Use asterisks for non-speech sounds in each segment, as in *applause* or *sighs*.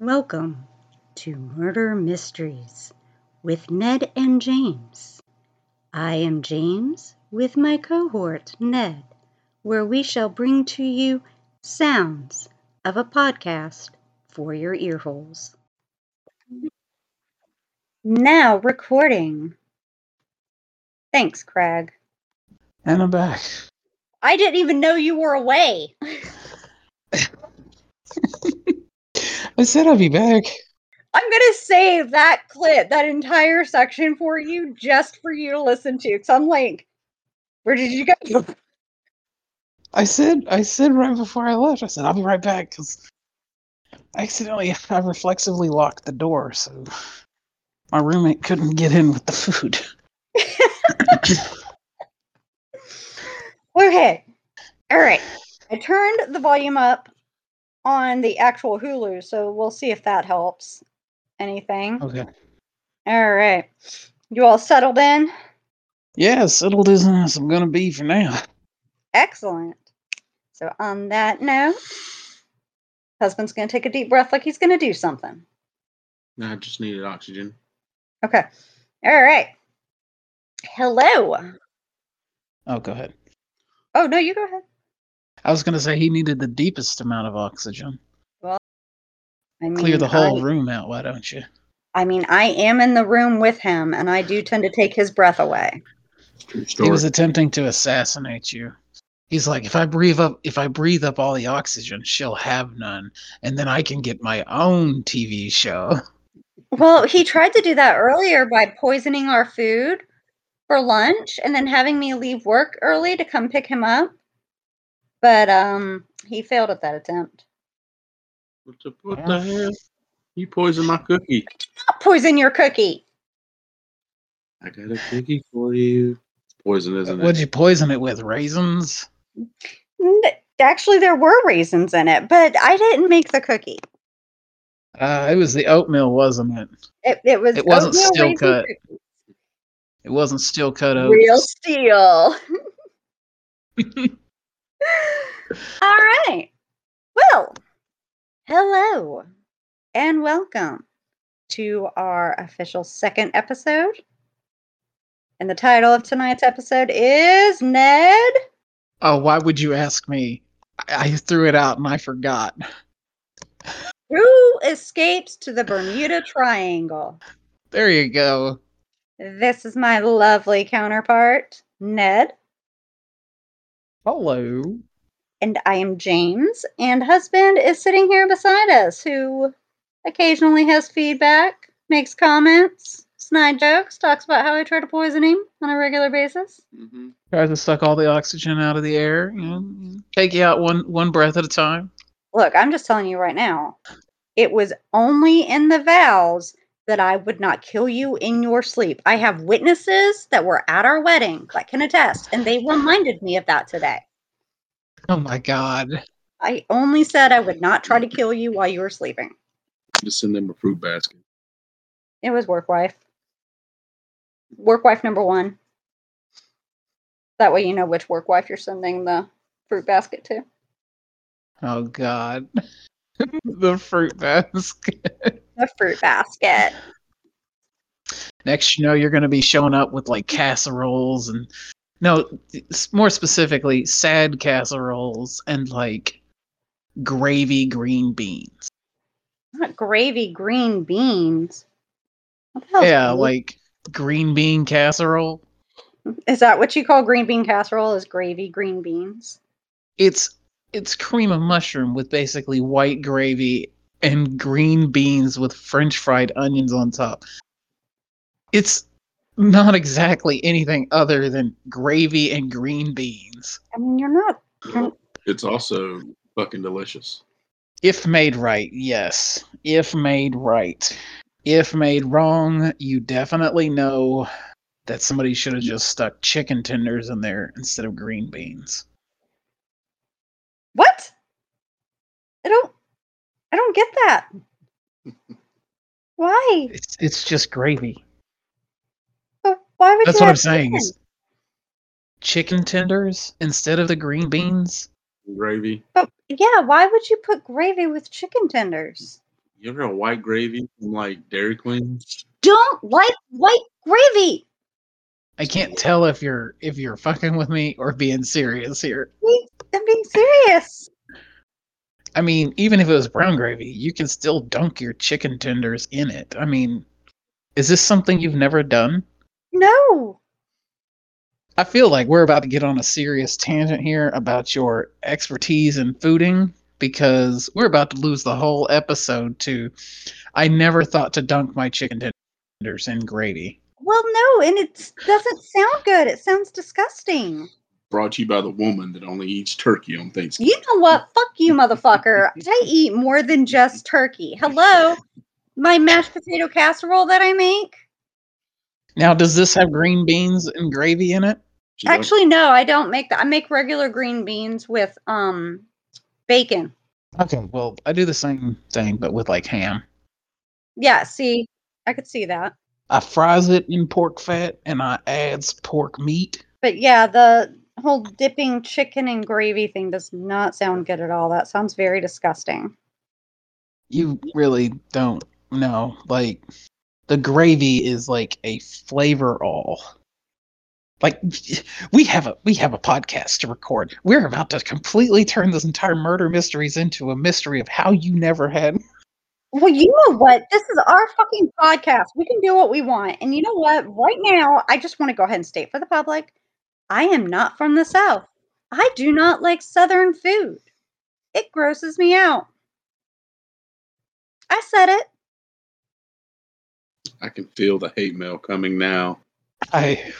Welcome to Murder Mysteries with Ned and James. I am James with my cohort Ned, where we shall bring to you sounds of a podcast for your earholes. Now recording. Thanks, Craig. And I'm back. I didn't even know you were away. *laughs* I said I'd be back. I'm gonna save that clip, that entire section for you, just for you to listen to. Cause I'm like, where did you go? I said I said right before I left. I said I'll be right back because I accidentally *laughs* I reflexively locked the door, so my roommate couldn't get in with the food. *laughs* Okay. All right. I turned the volume up on the actual Hulu, so we'll see if that helps. Anything? Okay. All right. You all settled in? Yeah, settled as as I'm gonna be for now. Excellent. So, on that note, husband's going to take a deep breath like he's going to do something. I just needed oxygen. Okay. All right. Hello. Oh, go ahead. Oh, no, you go ahead. I was gonna say he needed the deepest amount of oxygen. Well, I mean, Clear the whole I, room out, why don't you? I mean, I am in the room with him, and I do tend to take his breath away. True He was attempting to assassinate you. He's like, if I breathe up, if I breathe up all the oxygen, she'll have none, and then I can get my own TV show. Well, he tried to do that earlier by poisoning our food for lunch and then having me leave work early to come pick him up. But um he failed at that attempt. what the, what the hell? You poisoned my cookie. Not poison your cookie. I got a cookie for you. It's poison, isn't What'd it? you poison it with? Raisins? Actually, there were raisins in it, but I didn't make the cookie. Uh, it was the oatmeal, wasn't it? It, it was It wasn't oatmeal steel cut. cookie. It wasn't steel cut oats. Real steel. *laughs* *laughs* All right. Well, hello and welcome to our official second episode. And the title of tonight's episode is Ned. Oh, why would you ask me? I, I threw it out and I forgot. Who escapes to the Bermuda Triangle? There you go. This is my lovely counterpart, Ned. Hello. And I am James, and husband is sitting here beside us, who occasionally has feedback, makes comments, snide jokes, talks about how I try to poison him on a regular basis. hmm Tries to suck all the oxygen out of the air. You know, take you out one one breath at a time. Look, I'm just telling you right now, it was only in the vows that I would not kill you in your sleep. I have witnesses that were at our wedding that can attest, and they reminded me of that today. Oh my god. I only said I would not try to kill you while you were sleeping. Just send them a fruit basket. It was work wife. Work wife number one. That way you know which work wife you're sending the fruit basket to. Oh god. *laughs* the fruit basket. The fruit basket. Next, you know, you're going to be showing up with like casseroles and no, more specifically, sad casseroles and like gravy green beans. Not gravy green beans. What the hell's Yeah, like green bean casserole. Is that what you call green bean casserole? Is gravy green beans? It's it's cream of mushroom with basically white gravy and green beans with french fried onions on top. It's not exactly anything other than gravy and green beans. I mean, you're not. You're, It's also fucking delicious. If made right, yes. If made right. If made wrong, you definitely know that somebody should have just stuck chicken tenders in there instead of green beans. what? I don't. I don't get that. Why? It's it's just gravy. But Why would That's you what I'm saying. chicken? is Chicken tenders instead of the green beans. Gravy. But yeah, why would you put gravy with chicken tenders? You ever had white gravy from like Dairy Queen? Don't like white gravy. I can't tell if you're if you're fucking with me or being serious here. I'm being serious. I mean, even if it was brown gravy, you can still dunk your chicken tenders in it. I mean, is this something you've never done? No. I feel like we're about to get on a serious tangent here about your expertise in fooding because we're about to lose the whole episode to I never thought to dunk my chicken tenders in gravy. Well, no, and it doesn't sound good. It sounds disgusting. Brought to you by the woman that only eats turkey on Thanksgiving. You know what? Fuck you, motherfucker. *laughs* I eat more than just turkey. Hello? My mashed potato casserole that I make? Now, does this have green beans and gravy in it? Actually, no, I don't make that. I make regular green beans with um bacon. Okay, well, I do the same thing but with like ham. Yeah, see, I could see that. I fries it in pork fat and I adds pork meat. But yeah, the whole dipping chicken and gravy thing does not sound good at all. That sounds very disgusting. You really don't know. Like the gravy is like a flavor all. Like *laughs* we have a we have a podcast to record. We're about to completely turn this entire murder mysteries into a mystery of how you never had Well, you know what? This is our fucking podcast. We can do what we want. And you know what? Right now, I just want to go ahead and state for the public I am not from the South. I do not like Southern food. It grosses me out. I said it. I can feel the hate mail coming now. I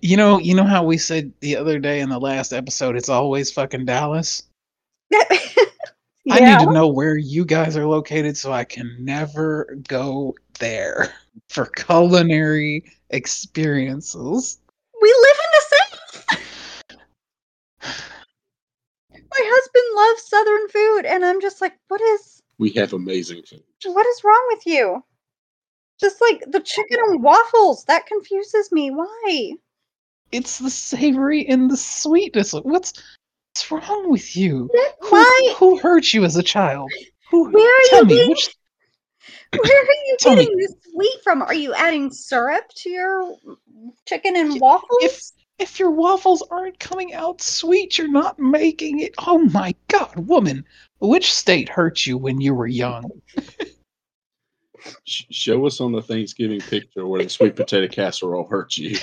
you know, you know how we said the other day in the last episode it's always fucking Dallas? *laughs* I need to know where you guys are located so I can never go there for culinary experiences. We live in the South. My husband loves Southern food, and I'm just like, what is We have amazing food. what is wrong with you? Just like the chicken and waffles, that confuses me. Why? It's the savory and the sweetness. What's what's wrong with you? Who, Why? who hurt you as a child? Who, Where are tell you me getting- which *laughs* Where are you Tell me. getting this sweet from? Are you adding syrup to your chicken and waffles? if if your waffles aren't coming out sweet, you're not making it. Oh my god, woman. Which state hurt you when you were young? Show us on the Thanksgiving picture where the sweet potato casserole hurt you.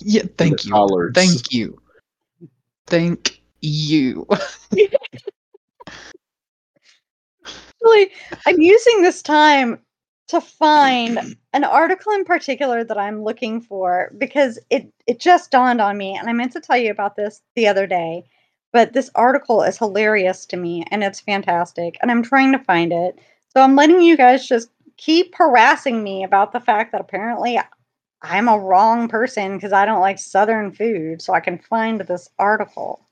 Yeah, thank you. collards. Thank you. Thank you. *laughs* Actually, I'm using this time to find an article in particular that I'm looking for because it it just dawned on me and I meant to tell you about this the other day but this article is hilarious to me and it's fantastic and I'm trying to find it. So I'm letting you guys just keep harassing me about the fact that apparently I'm a wrong person because I don't like southern food so I can find this article.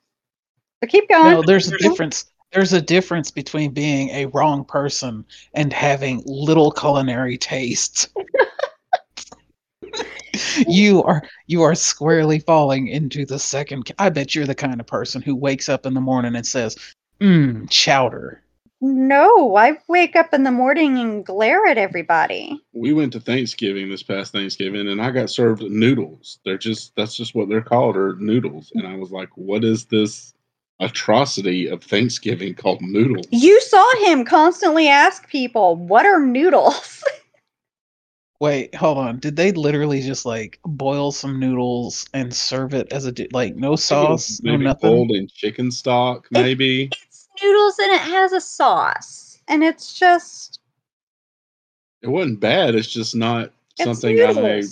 So keep going. No, there's a difference. There's a difference between being a wrong person and having little culinary tastes. *laughs* you are you are squarely falling into the second. I bet you're the kind of person who wakes up in the morning and says, "Mmm, chowder." no I wake up in the morning and glare at everybody We went to Thanksgiving this past Thanksgiving and I got served noodles. They're just that's just what they're called or noodles. And I was like, what is this atrocity of Thanksgiving called noodles? You saw him constantly ask people, "What are noodles?" *laughs* Wait, hold on. Did they literally just like boil some noodles and serve it as a di- like no sauce, no nothing? boiled in chicken stock, maybe. it's noodles and it has a sauce, and it's just It wasn't bad. It's just not it's something I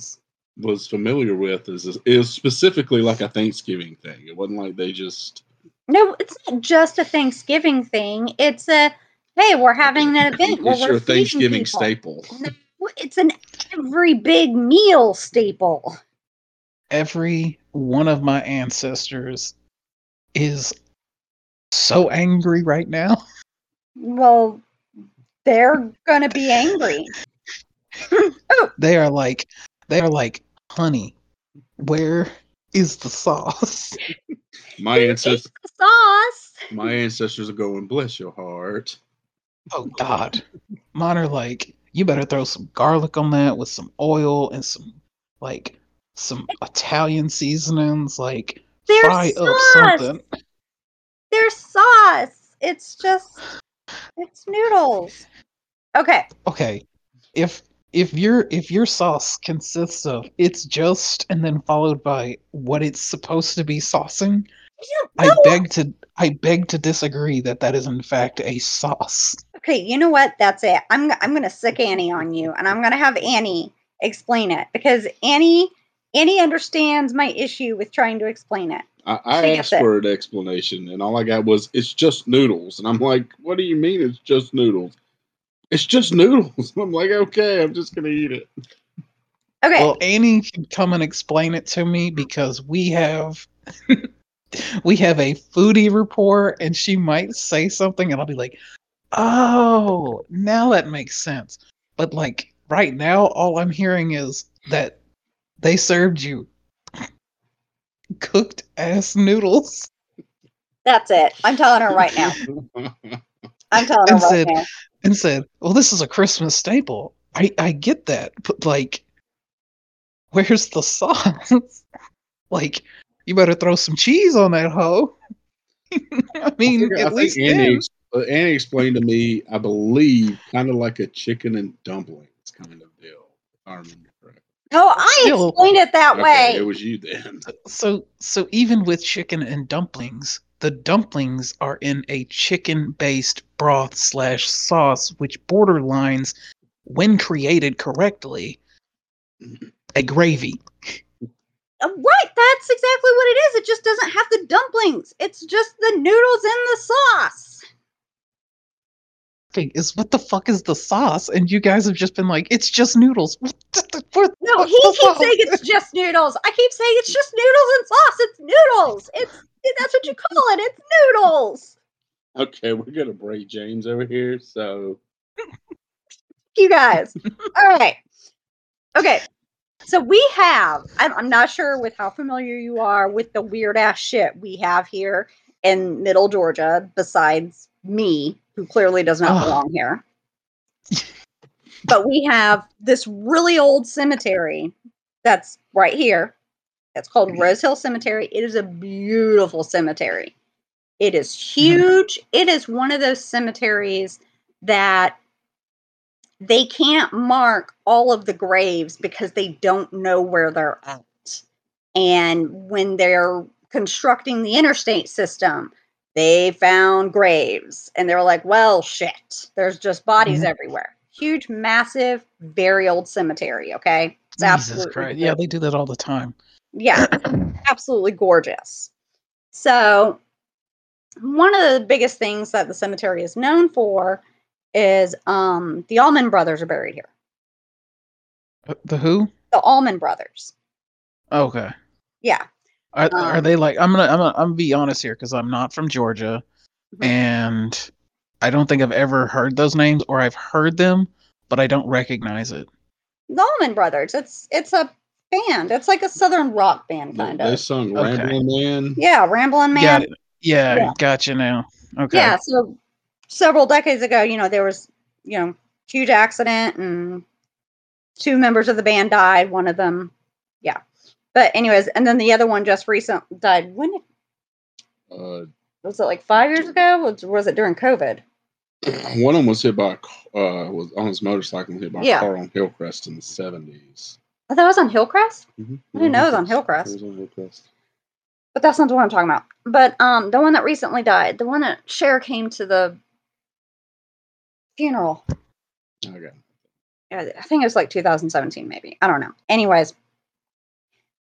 was familiar with. Is it specifically like a Thanksgiving thing. It wasn't like they just No, it's not just a Thanksgiving thing. It's a hey, we're having an event where it's we're your Thanksgiving people. staple. No, it's an every big meal staple. every one of my ancestors is so angry right now. *laughs* Well, they're gonna be angry. They are like they are like, honey, where is the sauce? *laughs* My It's ancestors the sauce. my ancestors are going, bless your heart. Oh God, mine are like you better throw some garlic on that with some oil and some like some Italian seasonings. Like There's fry up sauce. something. There's sauce. It's just it's noodles. Okay. Okay, if if your if your sauce consists of it's just and then followed by what it's supposed to be saucing, I No. beg to I beg to disagree that that is in fact a sauce. Okay, you know what? That's it. I'm I'm gonna sick Annie on you, and I'm gonna have Annie explain it because Annie Annie understands my issue with trying to explain it. I, I asked it. for an explanation, and all I got was it's just noodles, and I'm like, what do you mean it's just noodles? It's just noodles. *laughs* I'm like, okay, I'm just gonna eat it. Okay, Well, Annie can come and explain it to me because we have *laughs* we have a foodie report and she might say something and I'll be like, "Oh, now that makes sense." But like right now all I'm hearing is that they served you *laughs* cooked ass noodles that's it. I'm telling her right now. I'm telling And said- now. and said, "Well, this is a Christmas staple." I I get that, but like where's the sauce? *laughs* like you better throw some cheese on that hoe. *laughs* I mean, I at think least Annie, then. uh, Annie explained to me, I believe, kind of like a chicken and dumplings kind of deal. If I remember correctly. No, I Still- explained it that Okay, way. it was you then. So so even with chicken and dumplings, the dumplings are in a chicken-based broth slash sauce, which borderlines, when created correctly, a gravy. Uh, Right, that's exactly what it is. It just doesn't have the dumplings. It's just the noodles in the sauce. Okay, is what the fuck is the sauce? And you guys have just been like, it's just noodles. What the- what- No, what he the keeps fuck? saying it's just noodles. I keep saying it's just noodles and sauce. It's noodles. It's that's what you call it. It's noodles. Okay, we're gonna break James over here. So You guys. All right. Okay. So we have. I'm, I'm not sure with how familiar you are with the weird ass shit we have here in Middle Georgia. Besides me, who clearly does not Ugh. belong here. but we have this really old cemetery that's right here. It's called Rose Hill Cemetery. It is a beautiful cemetery. It is huge. It is one of those cemeteries that they can't mark all of the graves because they don't know where they're at. And when they're constructing the interstate system, they found graves and they were like, well, shit, there's just bodies Mhm. everywhere. Huge, massive, very old cemetery. Okay. It's Jesus absolutely Christ. Yeah, they do that all the time. Yeah, *clears throat* absolutely gorgeous. So, one of the biggest things that the cemetery is known for is um, the Allman brothers are buried here. Uh, The who? The Allman brothers. Okay. Yeah. Are, are Um, they like I'm gonna I'm gonna I'm gonna be honest here because I'm not from Georgia, Mhm. and I don't think I've ever heard those names or I've heard them, but I don't recognize it. The Allman brothers. It's it's a band. It's like a southern rock band kind they of. sung Okay. Rambling Man. Yeah, Ramblin' Man. Got. Yeah, Yeah. gotcha now. Okay. Yeah, so several decades ago, you know, there was, you know, huge accident and two members of the band died. One of them, yeah. But anyways, and then the other one just recent died. When Uh, was it? Like five years ago? Was, was it during COVID? one of them was hit by a uh, was on his motorcycle and hit by Yeah. a car on Hillcrest in the seventies. Oh, that was on Hillcrest, Mm-hmm. I didn't know it was on Hillcrest. It was on Hillcrest. but that's not the one I'm talking about. But um, the one that recently died, the one that Cher came to the funeral. Okay. Yeah, I think it was like 2017, maybe. I don't know. Anyways,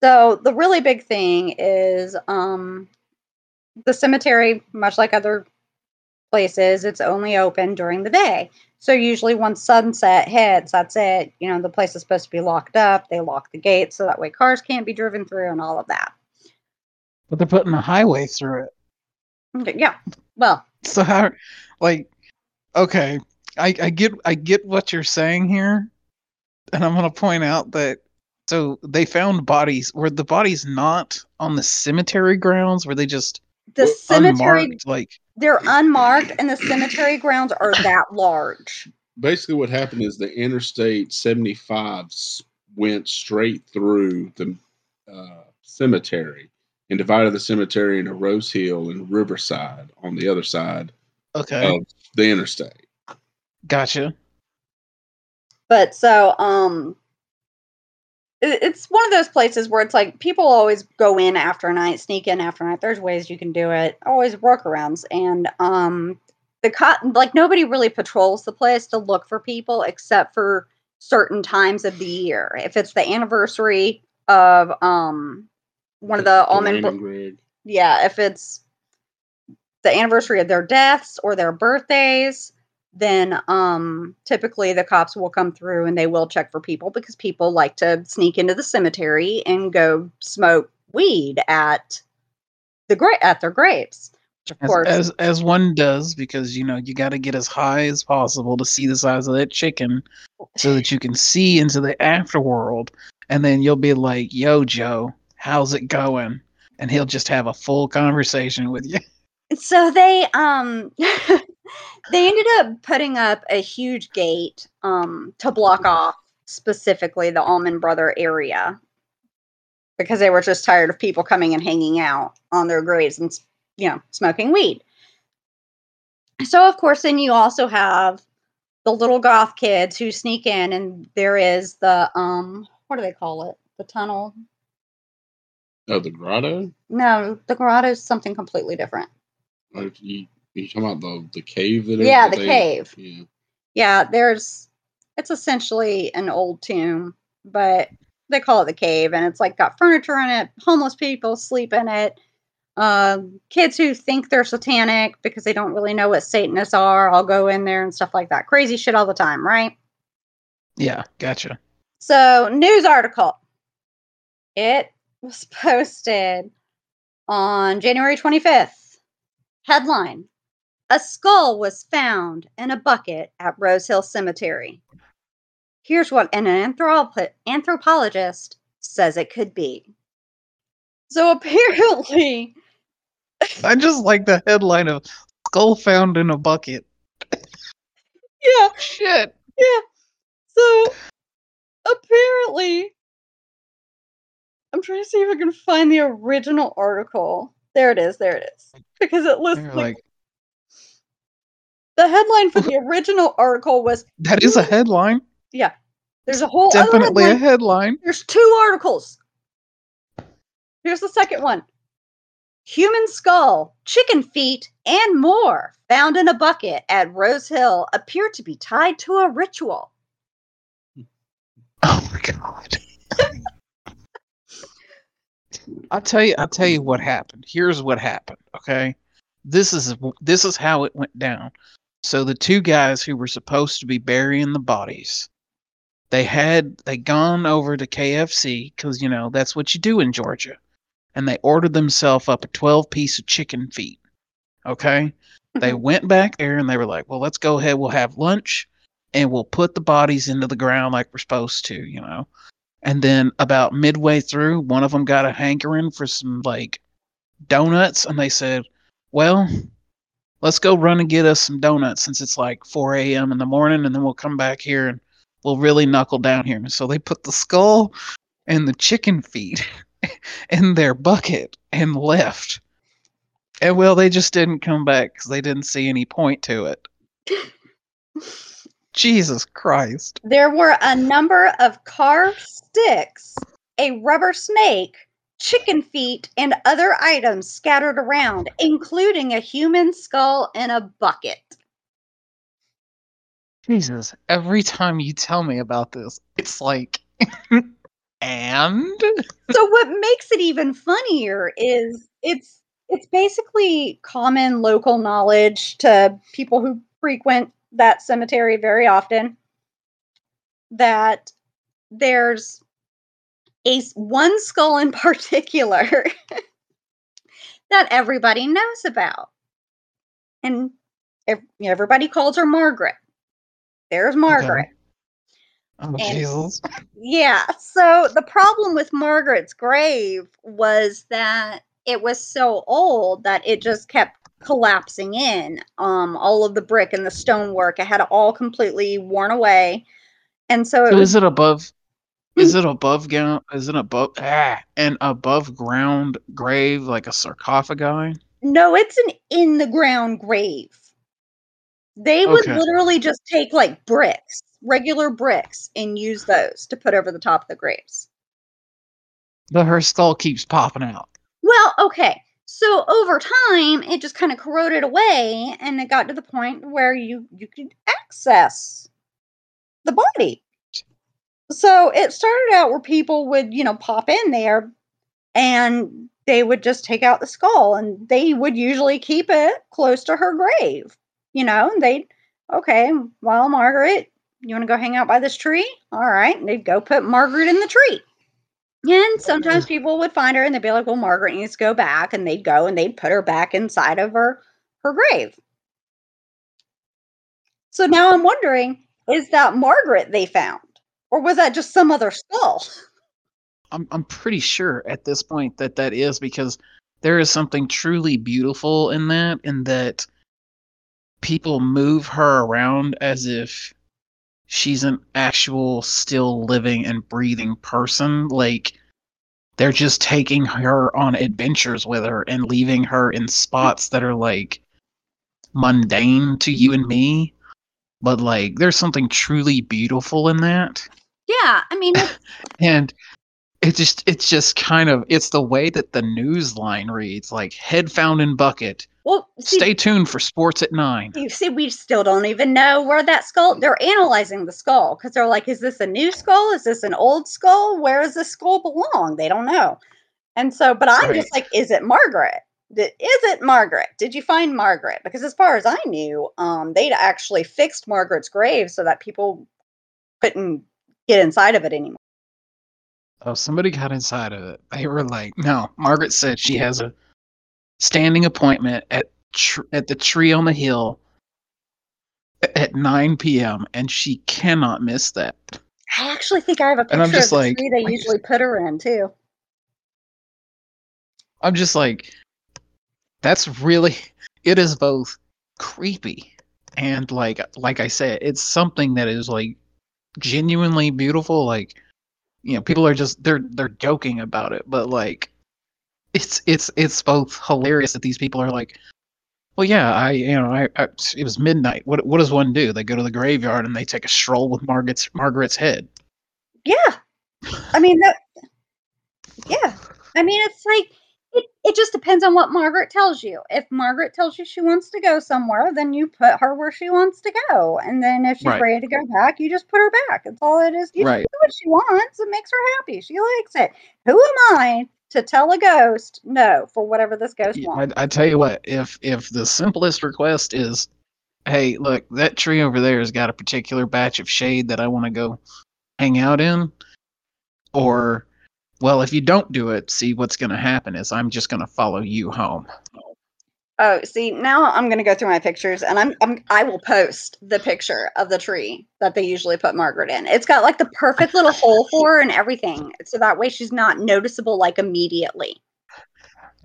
so the really big thing is um, the cemetery, much like other places, it's only open during the day. So usually once sunset hits, that's it. You know, the place is supposed to be locked up. They lock the gates so that way cars can't be driven through and all of that. But they're putting a highway through it. Okay, yeah. Well, So how like okay, I, I get I get what you're saying here. And I'm gonna point out that so they found bodies were the bodies not on the cemetery grounds? Were they just the cemetery? Like they're unmarked and the cemetery grounds are that large. Basically, what happened is the Interstate 75 went straight through the uh, cemetery and divided the cemetery into Rose Hill and Riverside on the other side Okay, of the interstate. gotcha. But so um it- it's one of those places where it's like people always go in after night, sneak in after night. There's ways you can do it, always workarounds. And um the cot like nobody really patrols the place to look for people except for certain times of the year. If it's the anniversary of um one of the Allman yeah, if it's the anniversary of their deaths or their birthdays, then um typically the cops will come through and they will check for people because people like to sneak into the cemetery and go smoke weed at the gra- at their graves. Of As, course as as one does, because you know you got to get as high as possible to see the size of that chicken, so that you can see into the afterworld, and then you'll be like, "Yo, Joe, how's it going?" And he'll just have a full conversation with you. so they um *laughs* they ended up putting up a huge gate um to block off specifically the Allman brother area. Because they were just tired of people coming and hanging out on their graves and you know smoking weed. So of course then you also have the little goth kids who sneak in and there is the um what do they call it? The tunnel? Oh, the grotto? no the grotto is something completely different. You, you talking about the, the cave that Yeah, that the cave. Yeah. Yeah, there's it's essentially an old tomb, but they call it the cave and it's like got furniture in it, homeless people sleep in it. Um, kids who think they're satanic because they don't really know what Satanists are, I'll go in there and stuff like that. Crazy shit all the time, right? Yeah, gotcha. So, news article. It was *laughs* posted on January 25th. Headline A skull was found in a bucket at Rose Hill Cemetery. Here's what an anthropo- anthropologist says it could be. So, *laughs* apparently, I just like the headline of "Skull Found in a Bucket." *laughs* yeah, Shit. Yeah. So apparently, I'm trying to see if I can find the original article. There it is. There it is. Because it lists like, like, the headline for *laughs* the original article was that is a headline. yeah. There's a whole other Definitely a headline. headline. There's two articles. Here's the second one. Human skull, chicken feet, and more found in a bucket at Rose Hill appear to be tied to a ritual. Oh my god. I'll tell you I'll tell you what happened. Here's what happened, okay? This is this is how it went down. So the two guys who were supposed to be burying the bodies, they had they gone over to KFC cuz you know, that's what you do in Georgia. And they ordered themselves up a 12 piece of chicken feet. Okay? They mm-hmm. went back there and they were like, "Well, let's go ahead. We'll have lunch and we'll put the bodies into the ground like we're supposed to, you know." And then about midway through, one of them got a hankering for some like donuts, and they said, "Well, let's go run and get us some donuts since it's like 4 a.m. in the morning, and then we'll come back here and we'll really knuckle down here." And so they put the skull and the chicken feet *laughs* in their bucket and left. And well, they just didn't come back because they didn't see any point to it. *laughs* Jesus Christ. There were a number of carved sticks, a rubber snake, chicken feet, and other items scattered around, including a human skull in a bucket. Jesus, every time you tell me about this, it's like, *laughs* and So what makes it even funnier is it's it's basically common local knowledge to people who frequent that cemetery very often that there's a one skull in *laughs* particular that everybody knows about. And everybody calls her Margaret. There's Margaret. oh And- Jesus, Yeah. So the problem with Margaret's grave was that it was so old that it just kept collapsing in. Um, all of the brick and the stonework, it had all completely worn away, and so it So was is it above? Is it above ground? Is it above ah, an above ground grave like a sarcophagi? no, it's an in the ground grave. They would Okay. literally just take like bricks, regular bricks, and use those to put over the top of the graves. But her skull keeps popping out. Well, okay. So over time, it just kind of corroded away, and it got to the point where you you could access the body. So it started out where people would, you know, pop in there, and they would just take out the skull, and they would usually keep it close to her grave. You know, and they'd okay. Well, Margaret, you want to go hang out by this tree? All right, and they'd go put Margaret in the tree. And sometimes mm. people would find her and they'd be like, well, Margaret needs to go back. And they'd go and they'd put her back inside of her, her grave. So now I'm wondering is that Margaret they found? Or was that just some other skull? I'm I'm pretty sure at this point that that is because there is something truly beautiful in that, in that people move her around as if she's an actual still living and breathing person. Like they're just taking her on adventures with her and leaving her in spots that are like mundane to you and me. But like there's something truly beautiful in that Yeah, I mean, *laughs* and it just it's just kind of it's the way that the news line reads like head found in bucket well, see, stay tuned for sports at nine you see, we still don't even know where that skull. They're analyzing the skull because they're like, is this a new skull? Is this an old skull? Where does this skull belong? They don't know. And so, but I'm just like, is it Margaret? Th- Is it Margaret? Did you find Margaret? Because as far as I knew, um, they'd actually fixed Margaret's grave so that people couldn't get inside of it anymore. oh somebody got inside of it they were like no margaret said she has a standing appointment at tr- at the tree on the hill at 9 p.m and she cannot miss that I actually think I have a And I'm picture of just the like- tree they usually put her in too. i'm just like that's really *laughs* it is both creepy and like like i said it's something that is like genuinely beautiful like you know people are just they're they're joking about it but like it's it's it's both hilarious that these people are like well yeah i you know I, I it was midnight what what does one do they go to the graveyard and they take a stroll with margaret's margaret's head Yeah. I mean that Yeah. I mean it's like it, it just depends on what Margaret tells you. If Margaret tells you she wants to go somewhere, then you put her where she wants to go. And then if she's Right. ready to go back, you just put her back. That's all it is. You Right. do what she wants. It makes her happy. She likes it. Who am I to tell a ghost no for whatever this ghost wants? I, I tell you what, if if the simplest request is, hey, look, that tree over there has got a particular batch of shade that I want to go hang out in, or, well, if you don't do it, see what's going to happen is I'm just going to follow you home. Oh, see, now I'm gonna go through my pictures, and I'm, I'm I will post the picture of the tree that they usually put Margaret in. It's got like the perfect little hole for her and everything, so that way she's not noticeable like immediately.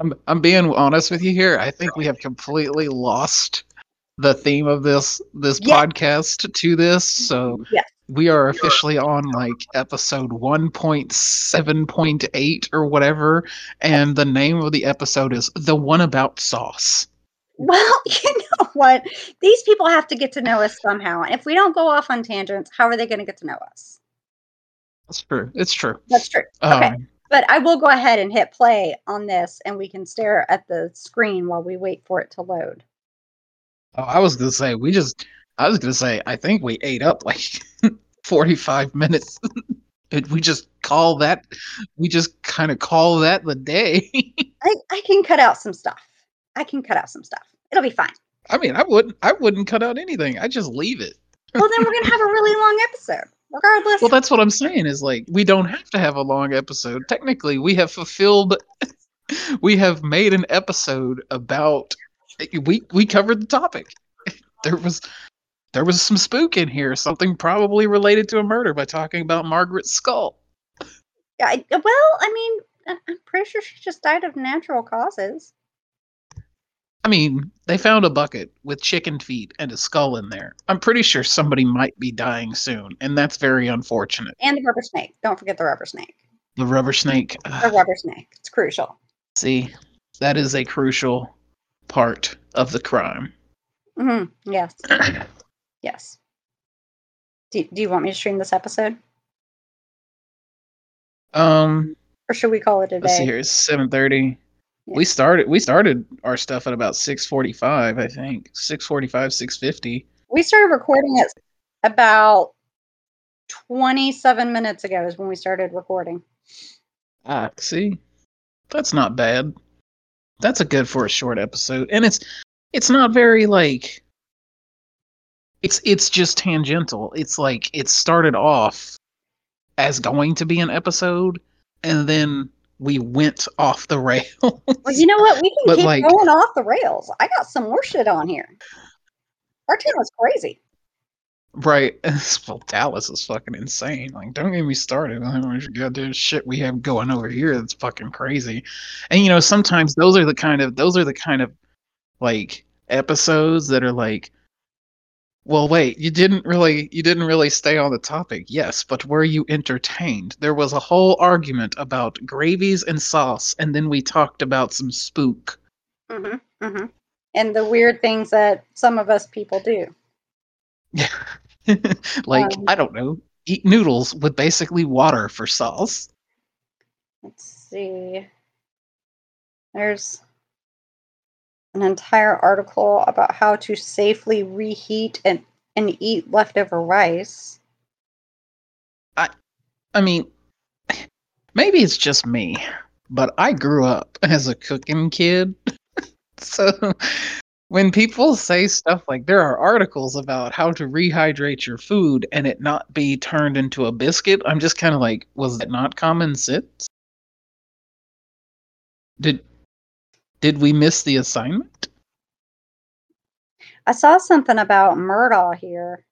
I'm I'm being honest with you here. I think we have completely lost the theme of this this podcast to this. So Yes. we are officially on like episode 1.7.8 or whatever and the name of the episode is the one about sauce Well, *laughs* you know what? These people have to get to know us somehow, and if we don't go off on tangents, how are they going to get to know us? that's true it's true That's true. Okay. um, But I will go ahead and hit play on this, and we can stare at the screen while we wait for it to load. Oh, i was gonna say we just i was gonna say i think we ate up like *laughs* 45 minutes *laughs* we just call that we just kind of call that the day *laughs* I, I can cut out some stuff. I can cut out some stuff. It'll be fine. i mean i wouldn't i wouldn't cut out anything i just leave it Well, then we're gonna have a really long episode, regardless. Well, that's what I'm saying is like we don't have to have a long episode. Technically, we have fulfilled we have made an episode about we we covered the topic. *laughs* There was there was some spook in here, something probably related to a murder by talking about Margaret's skull. Yeah, I, uh, well, I mean, I'm pretty sure she just died of natural causes. I mean, they found a bucket with chicken feet and a skull in there. I'm pretty sure somebody might be dying soon, and that's very unfortunate. And the rubber snake. Don't forget the rubber snake. The rubber snake. The rubber snake. It's crucial. see, that is a crucial part of the crime. hmm Yes. *clears throat* Yes. Do, do you want me to stream this episode? um, Or should we call it a let's see day? here. It's seven thirty. Yeah. We started. We started our stuff at about six forty-five. I think six forty-five, six fifty. We started recording it about 27 minutes ago is when we started recording. Ah, see, that's not bad. That's a good for a short episode, and it's it's not very like it's it's just tangential. It's like it started off as going to be an episode, and then we went off the *laughs* rails. Well, you know what? We can But, keep like- going off the rails. I got some more shit on here. Our town is crazy. Right? *laughs* Well, Dallas is fucking insane. Like, don't get me started on how much goddamn shit we have going over here. That's fucking crazy. And you know, sometimes those are the kind of those are the kind of like episodes that are like well wait you didn't really you didn't really stay on the topic yes but were you entertained there was a whole argument about gravies and sauce and then we talked about some spook hmm hmm And the weird things that some of us people do. *laughs* *laughs* like Um, i don't know eat noodles with basically water for sauce Let's see. There's an entire article about how to safely reheat and, and eat leftover rice. I I mean, *sighs* maybe it's just me, but I grew up *laughs* as a cooking kid. *laughs* so when people say stuff like there are articles about how to rehydrate your food and it not be turned into a biscuit, I'm just kind of like, was that not common sense? Did did we miss the assignment? I saw something about Murdaugh here.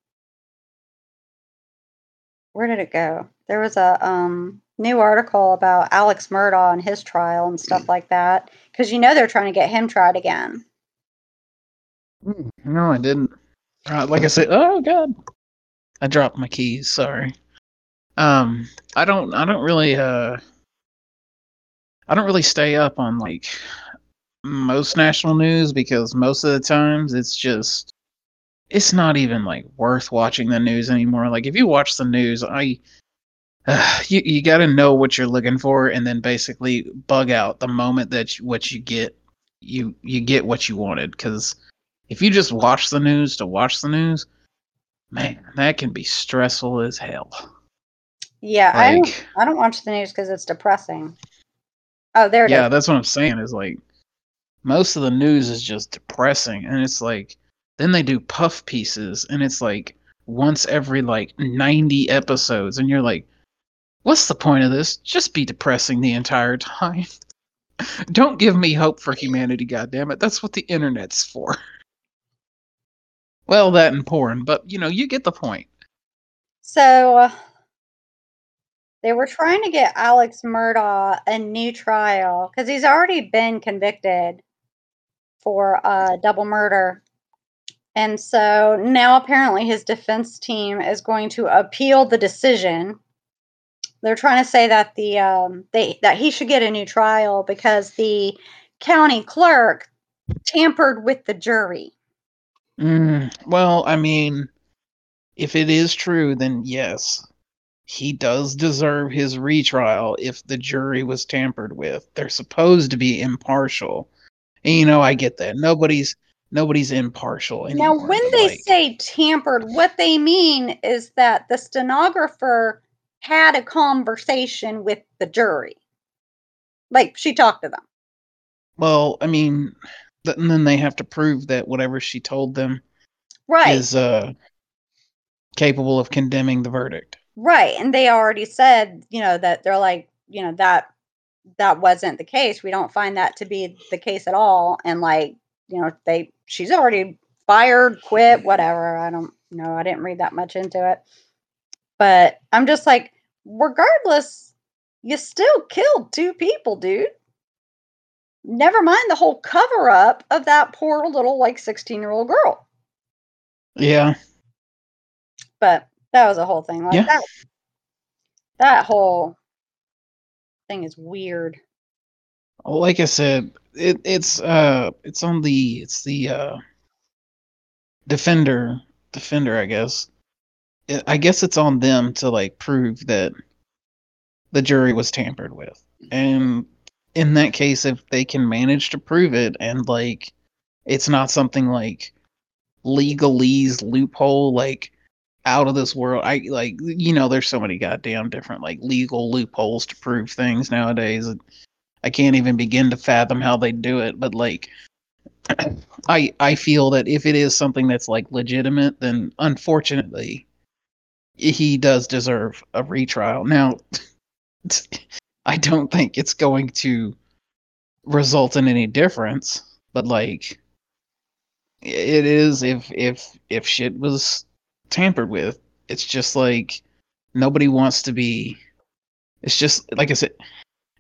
Where did it go? There was a um, new article about Alex Murdaugh and his trial and stuff like that. Because you know they're trying to get him tried again. No, I didn't. Uh, like I said, oh god, I dropped my keys. Sorry. Um, I don't. I don't really. Uh, I don't really stay up on like most national news because most of the times it's just it's not even like worth watching the news anymore. Like if you watch the news, I uh, *sighs* you you got to know what you're looking for and then basically bug out the moment that you, what you get you you get what you wanted cuz if you just watch the news to watch the news, man, that can be stressful as hell. Yeah, I don't, I don't watch the news because it's depressing. Oh, there it is. yeah, that's what I'm saying is like most of the news is just depressing and it's like then they do puff pieces and it's like once every like 90 episodes and you're like what's the point of this? Just be depressing the entire time. *laughs* Don't give me hope for humanity, goddammit. That's what the internet's for. *laughs* Well, that and porn, but you know, you get the point. So uh, they were trying to get Alex Murdaugh a new trial because he's already been convicted for uh, double murder. And so now apparently his defense team is going to appeal the decision. They're trying to say that the um, they that he should get a new trial because the county clerk tampered with the jury. Mm, well, I mean, if it is true, then yes, he does deserve his retrial if the jury was tampered with. They're supposed to be impartial. And you know, I get that. Nobody's nobody's impartial anymore. Now, when they like- say tampered, what they mean is that the stenographer had a conversation with the jury. Like she talked to them. well, I mean, and then they have to prove that whatever she told them Right. is uh capable of condemning the verdict. Right. And they already said, you know, that they're like, you know, that that wasn't the case. We don't find that to be the case at all. And like, you know, they she's already fired, quit, whatever. I don't know. I didn't read that much into it. But I'm just like, regardless, you still killed two people, dude. Never mind the whole cover up of that poor little like 16 year old girl. Yeah. But that was a whole thing. Like Yeah. that that whole thing is weird. Like I said, it, it's uh it's on the it's the uh defender defender I guess. It, I guess it's on them to like prove that the jury was tampered with. And in that case if they can manage to prove it and like it's not something like legalese loophole like out of this world. I like you know there's so many goddamn different like legal loopholes to prove things nowadays. I can't even begin to fathom how they do it, but like *coughs* I I feel that if it is something that's like legitimate, then unfortunately he does deserve a retrial. Now *laughs* I don't think it's going to result in any difference, but like it is if if if shit was tampered with, it's just like nobody wants to be it's just like I said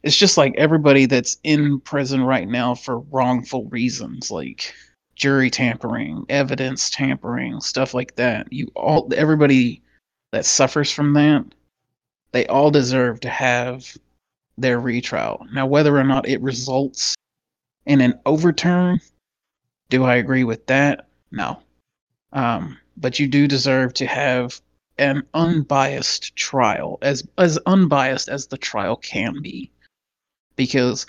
it's just like everybody that's in prison right now for wrongful reasons like jury tampering evidence tampering stuff like that. You all everybody that suffers from that they all deserve to have their retrial. Now whether or not it results in an overturn do i agree with that? No. Um, but you do deserve to have an unbiased trial as as unbiased as the trial can be. Because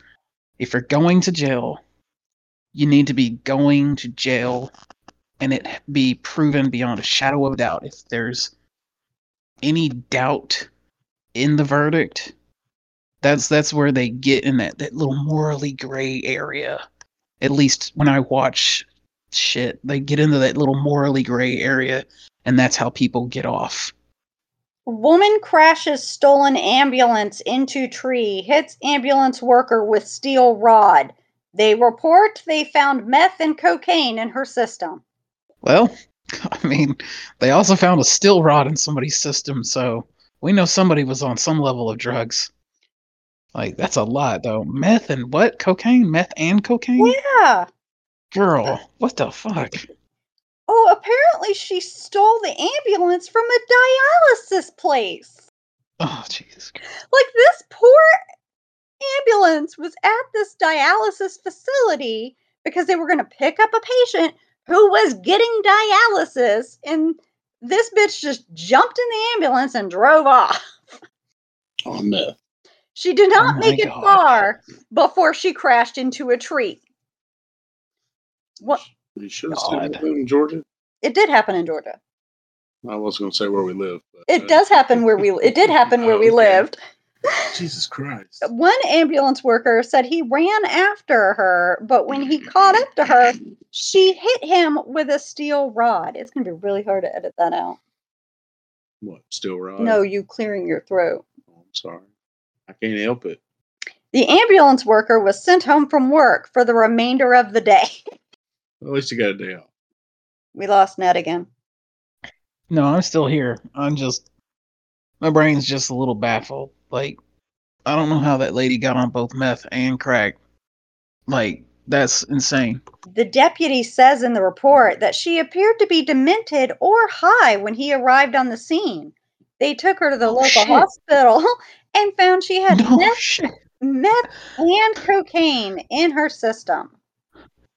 if you're going to jail, you need to be going to jail and it be proven beyond a shadow of doubt. If there's any doubt in the verdict, that's that's where they get in that, that little morally gray area. At least when I watch shit, they get into that little morally gray area, and that's how people get off. Woman crashes stolen ambulance into tree, hits ambulance worker with steel rod. They report they found meth and cocaine in her system. Well, *laughs* I mean, they also found a steel rod in somebody's system, so we know somebody was on some level of drugs. Like that's a lot though. Meth and what? Cocaine? Meth and cocaine? Yeah. Girl, what the fuck? Oh, apparently she stole the ambulance from a dialysis place. Oh Jesus. Like this poor ambulance was at this dialysis facility because they were going to pick up a patient who was getting dialysis and this bitch just jumped in the ambulance and drove off. Oh, meth. She did not Oh my make it God. far before she crashed into a tree. What You should have said God. we live in Georgia. it did happen in Georgia. I was going to say where we live. But, It uh, does happen where we it did happen where Oh, we okay. lived. Jesus Christ. *laughs* One ambulance worker said he ran after her, but when he caught up to her, she hit him with a steel rod. It's going to be really hard to edit that out. What? Still right? No, you clearing your throat. Oh, I'm sorry. I can't help it. The ambulance worker was sent home from work for the remainder of the day. *laughs* At least you got a day off. We lost Ned again. No, I'm still here. I'm just my brain's just a little baffled. Like I don't know how that lady got on both meth and crack. Like that's insane. The deputy says in the report that she appeared to be demented or high when he arrived on the scene. They took her to the Oh, local shit. hospital and found she had No meth, shit. meth and cocaine in her system.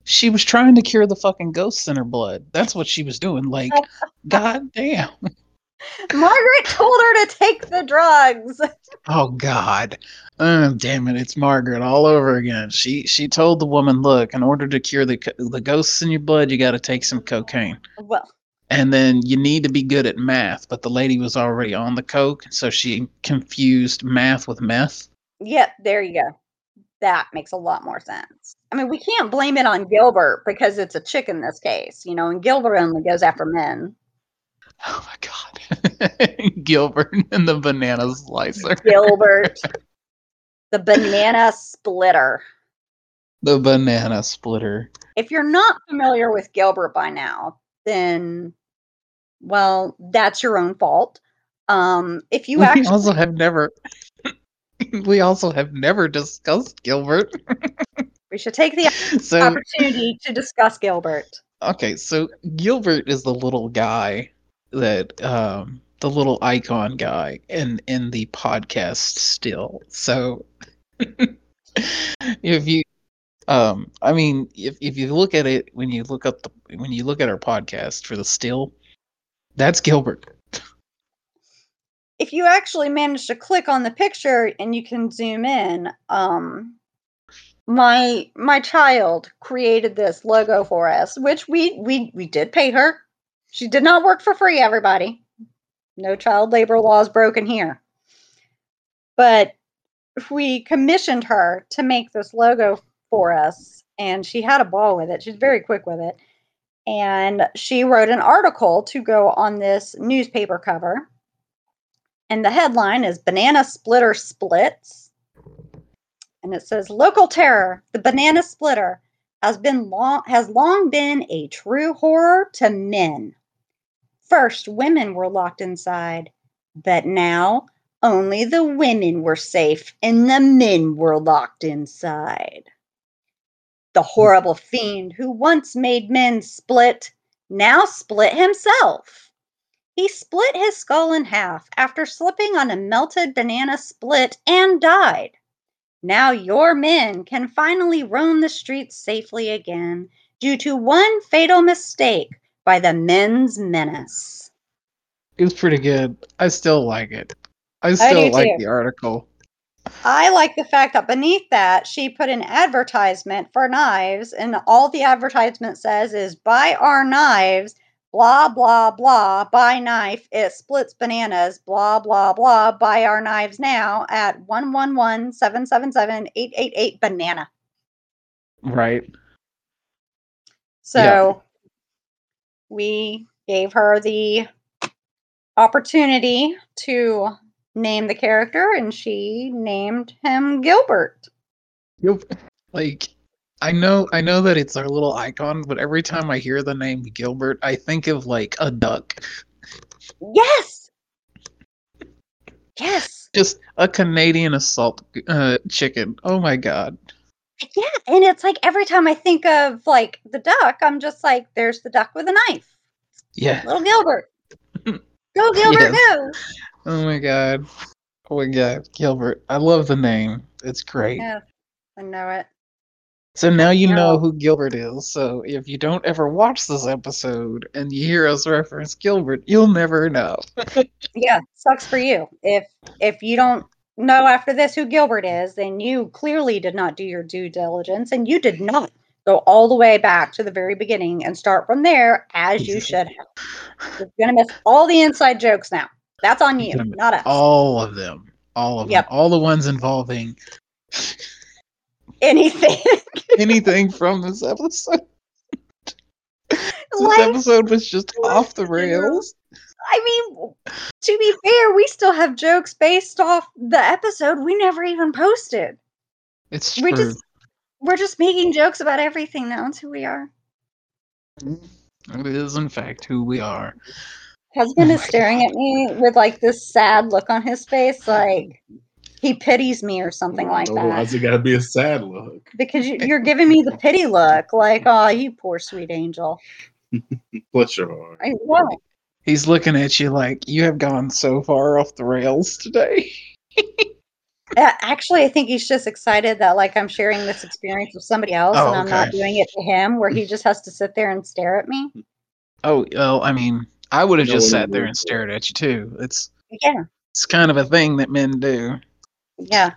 She was trying to cure the fucking ghosts in her blood. That's what she was doing. Like, *laughs* god damn. Margaret told her to take the drugs. Oh God. Oh, damn it! It's Margaret all over again. She she told the woman, "Look, in order to cure the the ghosts in your blood, you got to take some cocaine, Well, and then you need to be good at math." But the lady was already on the coke, so she confused math with meth. yep, there you go. That makes a lot more sense. I mean, we can't blame it on Gilbert because it's a chick in this case, you know, and Gilbert only goes after men. Oh my God! *laughs* Gilbert and the banana slicer. Gilbert, *laughs* the banana splitter. The banana splitter. If you're not familiar with Gilbert by now, then, well, that's your own fault. Um, if you we actually also have never. *laughs* we also have never discussed Gilbert. *laughs* We should take the So opportunity to discuss Gilbert. okay, so Gilbert is the little guy that um the little icon guy in in the podcast still. So *laughs* if you um I mean if if you look at it when you look up the when you look at our podcast for the still that's Gilbert. If you actually manage to click on the picture and you can zoom in, um, my my child created this logo for us, which we we we did pay her. She did not work for free, everybody. No child labor laws broken here. But we commissioned her to make this logo for us, and she had a ball with it. She's very quick with it. And she wrote an article to go on this newspaper cover. And the headline is Banana Splitter Splits. And it says Local Terror, the banana splitter has been long has long been a true horror to men. First, women were locked inside, but now only the women were safe and the men were locked inside. The horrible fiend who once made men split now split himself. He split his skull in half after slipping on a melted banana split and died. Now your men can finally roam the streets safely again due to one fatal mistake by the men's menace. It's pretty good. I still like it. I still do like too. the article. I like the fact that beneath that she put an advertisement for knives, and all the advertisement says is buy our knives, blah, blah, blah, buy knife. It splits bananas, blah, blah, blah, buy our knives now at 111 777 888 banana. Right. So we gave her the opportunity to name the character, and she named him Gilbert. Yep. Like I know I know that it's our little icon, but every time I hear the name Gilbert, I think of like a duck. Yes. Yes. Just a Canadian assault uh, chicken. Oh my god. Yeah. And it's like every time I think of like the duck, I'm just like, there's the duck with a knife. Yeah. Little Gilbert. *laughs* Go, Gilbert, Yes. go. Oh my god. Oh my god. Gilbert. I love the name. It's great. Yeah, I know it. So now you know Yeah. who Gilbert is. So if you don't ever watch this episode and you hear us reference Gilbert, you'll never know. *laughs* Yeah, sucks for you. If if you don't know after this who Gilbert is, then you clearly did not do your due diligence and you did not go all the way back to the very beginning and start from there as you *laughs* should have. You're gonna miss all the inside jokes now. That's on you, not us. All of them. All of Yep. them. All the ones involving Anything. *laughs* anything from this episode. *laughs* This Life- episode was just off the rails. I mean, to be fair, we still have jokes based off the episode we never even posted. It's true. just we're just making jokes about everything now. It's who we are. It is, in fact, who we are. Husband Oh is my staring at me with like this sad look on his face, like he pities me or something like Oh, that. Why's it got to be a sad look? Because you, you're giving me the pity look, like, oh, you poor sweet angel. *laughs* Bless your heart. I know. He's looking at you like you have gone so far off the rails today. *laughs* Actually, I think he's just excited that like I'm sharing this experience with somebody else, Oh, and I'm not doing it to him, where he just has to sit there and stare at me. Oh, well, I mean, I would have No just sat there and stared at you too. It's Yeah, it's kind of a thing that men do. yeah.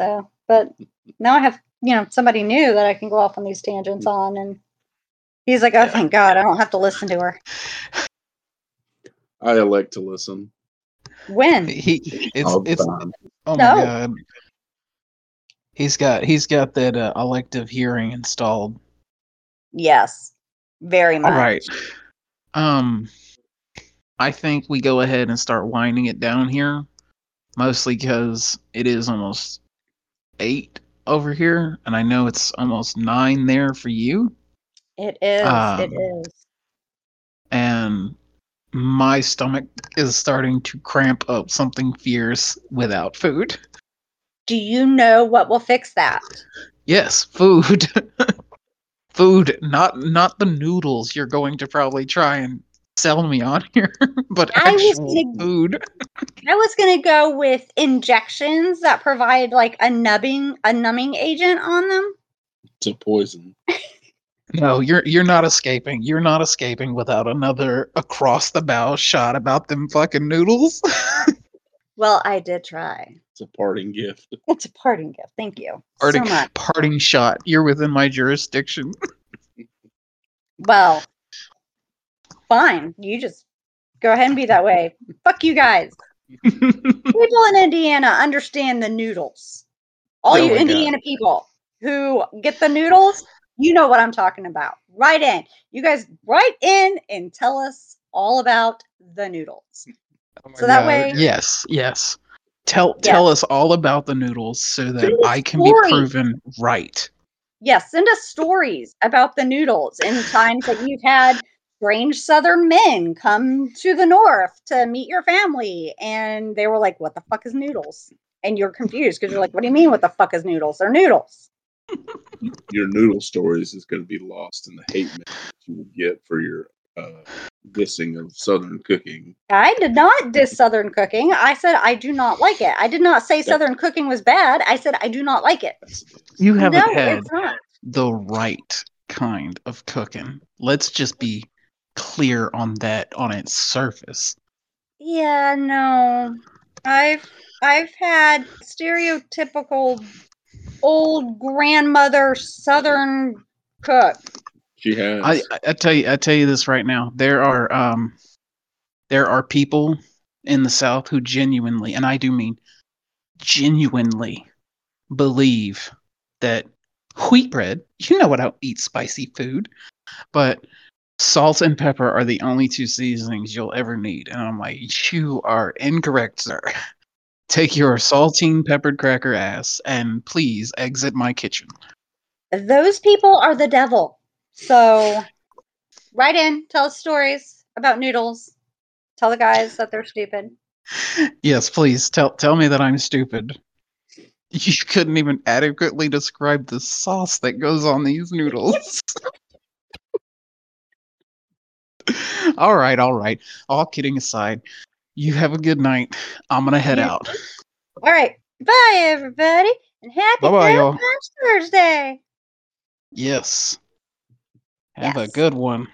So, but now I have you know somebody new that I can go off on these tangents on, and he's like, oh, Yeah. thank God, I don't have to listen to her. I elect to listen. When? He it's all it's time. oh No. my god. He's got he's got that uh, elective hearing installed. Yes, very much. All right. Um, I think we go ahead and start winding it down here, mostly because it is almost eight over here, and I know it's almost nine there for you. It is. it Um, is. and my stomach is starting to cramp up something fierce without food. Do you know what will fix that? Yes, food. *laughs* food, not not the noodles you're going to probably try and sell me on *laughs* here, but I was actual gonna- food. I was gonna go with injections that provide like a numbing a numbing agent on them. To poison. No, you're you're not escaping. You're not escaping without another across the bow shot about them fucking noodles. *laughs* Well, I did try. It's a parting gift. *laughs* It's a parting gift. Thank you parting, so much. parting shot. You're within my jurisdiction. *laughs* Well, fine. You just go ahead and be that way. Fuck you guys. *laughs* People in Indiana understand the noodles. All Oh you my God. Indiana people who get the noodles, you know what I'm talking about. Write in. You guys write in and tell us all about the noodles. Oh my So that way- yes, yes. Tell Yeah. tell us all about the noodles so that I can stories. be proven right. Yes, send us stories about the noodles and times that you've had strange southern men come to the north to meet your family and they were like, What the fuck is noodles? And you're confused because you're like, What do you mean what the fuck is noodles? They're noodles. Your noodle stories is going to be lost in the hate mail that you will get for your uh, dissing of Southern cooking. I did not diss Southern cooking. I said I do not like it. I did not say Southern cooking was bad. I said I do not like it. Yes, it is. You haven't no, had the right kind of cooking. Let's just be clear on that on its surface. Yeah, no. I've I've had stereotypical old grandmother Southern cook. She has. I, I I tell you I tell you this right now. There are um there are people in the South who genuinely, and I do mean genuinely, believe that wheat bread, you know what? I don't eat spicy food, but salt and pepper are the only two seasonings you'll ever need. And I'm like, you are incorrect, sir. Take your saltine peppered cracker ass and please exit my kitchen. Those people are the devil. So write in, tell us stories about noodles. Tell the guys that they're stupid. Yes, please tell tell me that I'm stupid. You couldn't even adequately describe the sauce that goes on these noodles. *laughs* all right, all right. All kidding aside, you have a good night. I'm gonna head out. All right. Bye everybody. And happy Bye-bye, Thursday. Yes. Have a good one.